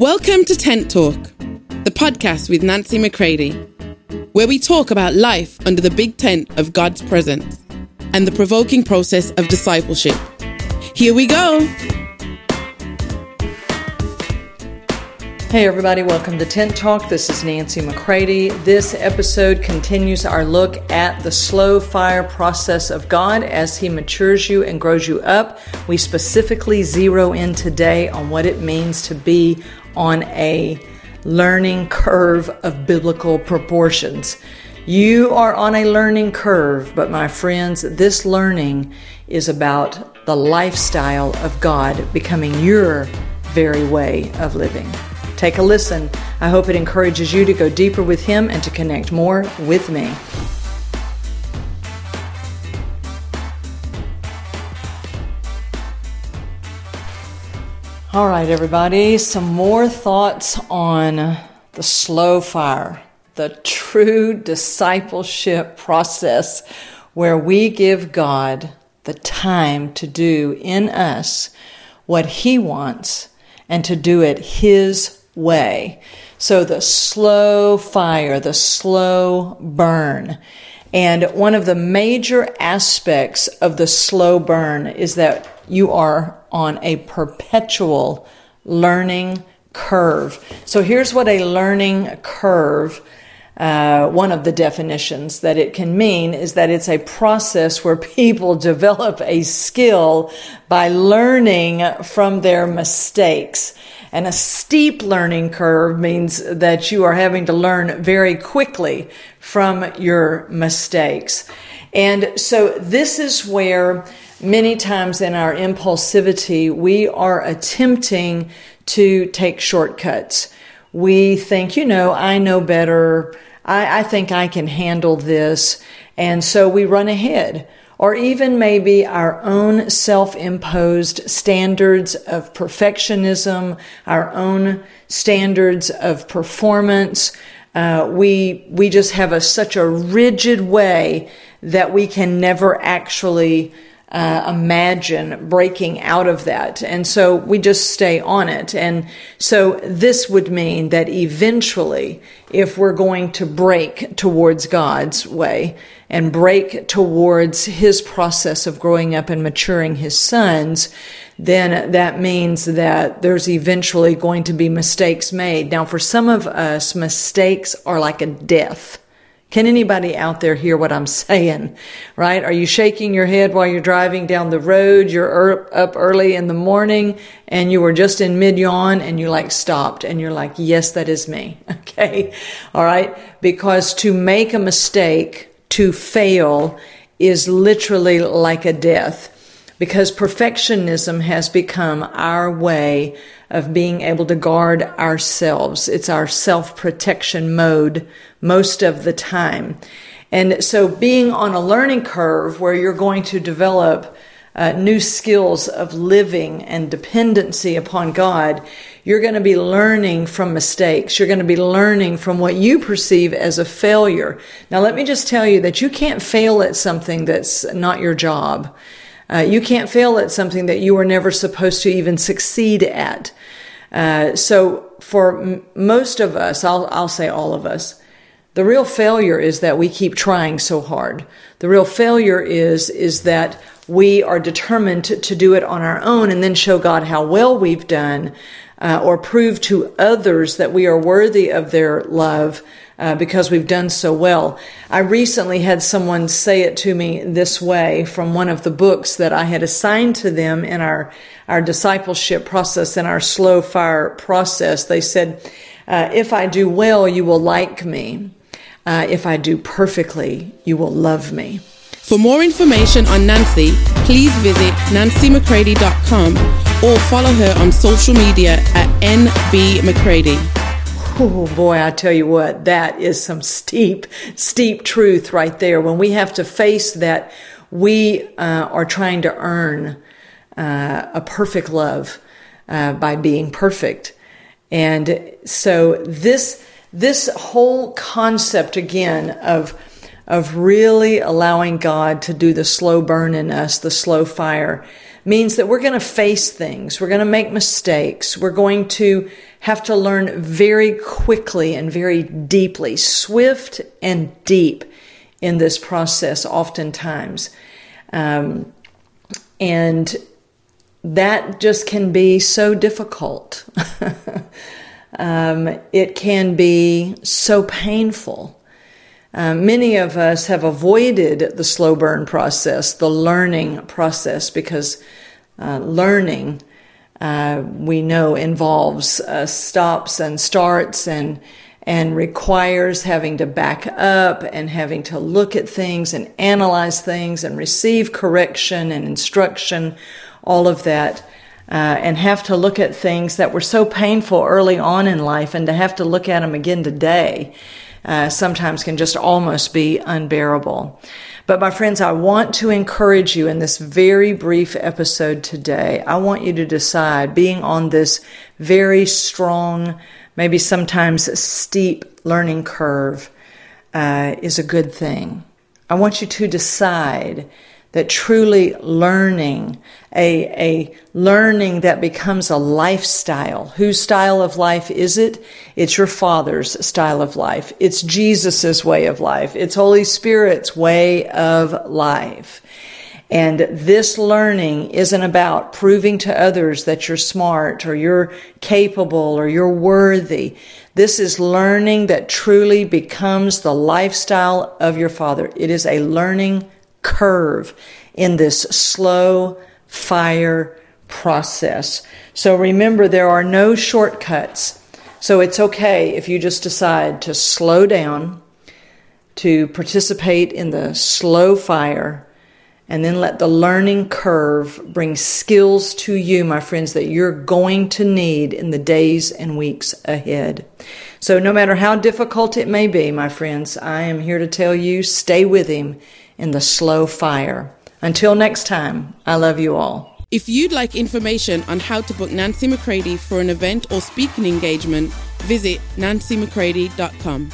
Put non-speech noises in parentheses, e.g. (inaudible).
Welcome to Tent Talk, the podcast with Nancy McCready, where we talk about life under the big tent of God's presence and the provoking process of discipleship. Here we go. Hey, everybody, welcome to Tent Talk. This is Nancy McCready. This episode continues our look at the slow fire process of God as He matures you and grows you up. We specifically zero in today on what it means to be on a learning curve of biblical proportions. You are on a learning curve, but my friends, this learning is about the lifestyle of God becoming your very way of living. Take a listen. I hope it encourages you to go deeper with Him and to connect more with me. All right, everybody, some more thoughts on the slow fire, the true discipleship process where we give God the time to do in us what He wants and to do it His way. So the slow fire, the slow burn. And one of the major aspects of the slow burn is that you are on a perpetual learning curve. So here's what a learning curve uh, one of the definitions that it can mean is that it's a process where (laughs) people develop a skill by learning from their mistakes. And a steep learning curve means that you are having to learn very quickly from your mistakes. And so this is where many times in our impulsivity, we are attempting to take shortcuts. We think, you know, I know better. I, I think I can handle this. And so we run ahead or even maybe our own self imposed standards of perfectionism, our own standards of performance. Uh, we, we just have a, such a rigid way that we can never actually uh, imagine breaking out of that. And so we just stay on it. And so this would mean that eventually, if we're going to break towards God's way and break towards His process of growing up and maturing His sons, then that means that there's eventually going to be mistakes made. Now, for some of us, mistakes are like a death. Can anybody out there hear what I'm (laughs) saying? Right? Are you shaking your head while you're driving down the road? You're up early in the morning and you were just in mid yawn and you like stopped and you're like, yes, that is me. (laughs) Okay. All right. Because to make a mistake, to fail is literally like a death because perfectionism has become our way of being able to guard ourselves. It's our self protection mode most of the time. And so being on a learning curve where you're going to develop uh, new skills of living and dependency upon God, you're going to be learning from mistakes. You're going to be learning from what you perceive as a failure. Now, let me just tell you that you can't fail at something that's not your job. Uh, you can't fail at something that you were never supposed to even succeed at. Uh, so for m- most of us, I'll, I'll say all of us, the real failure is that we keep trying so hard. The real failure is, is that we are determined to, to do it on our own and then show God how well we've done, uh, or prove to others that we are worthy of their love uh, because we've done so well. I recently had someone say it to me this way from one of the books that I had assigned to them in our, our discipleship process, and our slow fire process. They said, uh, if I do well, you will like me. Uh, if I do perfectly, you will love me. For more information on Nancy, please visit nancymccready.com or follow her on social media at nbmccready. Oh boy, I tell you what, that is some steep, steep truth right there. When we have to face that we uh, are trying to earn uh, a perfect love uh, by being perfect. And so this, this whole concept again of, of really allowing God to do the slow burn in us, the slow fire, means that we're going to face things. We're going to make mistakes. We're going to have to learn very quickly and very deeply, swift and deep in this process, oftentimes. Um, and that just can be so difficult. (laughs) um, it can be so painful. Uh, many of us have avoided the slow burn process, the learning process, because uh, learning uh, we know involves uh, stops and starts and and requires having to back up and having to look at things and analyze things and receive correction and instruction, all of that. Uh, and have to look at things that were so painful early on in life and to have to look at them again today uh, sometimes can just almost be unbearable. But my friends, I want to encourage you in this very brief episode today. I want you to decide being on this very strong, maybe sometimes steep learning curve uh, is a good thing. I want you to decide that truly learning, a, a learning that becomes a lifestyle. Whose style of life is it? It's your Father's style of life. It's Jesus' way of life. It's Holy Spirit's way of life. And this learning isn't about proving to others that you're smart or you're capable or you're worthy. This is learning that truly becomes the lifestyle of your Father. It is a learning curve in this slow fire process. So remember, there are no shortcuts. So it's okay if you just decide to slow down, to participate in the slow fire, and then let the learning curve bring skills to you, my friends, that you're going to need in the days and weeks ahead. So, no matter how difficult it may be, my friends, I am here to tell you stay with Him in the slow fire. Until next time, I love you all. If you'd like information on how to book Nancy McCready for an event or speaking engagement, visit nancymccready.com.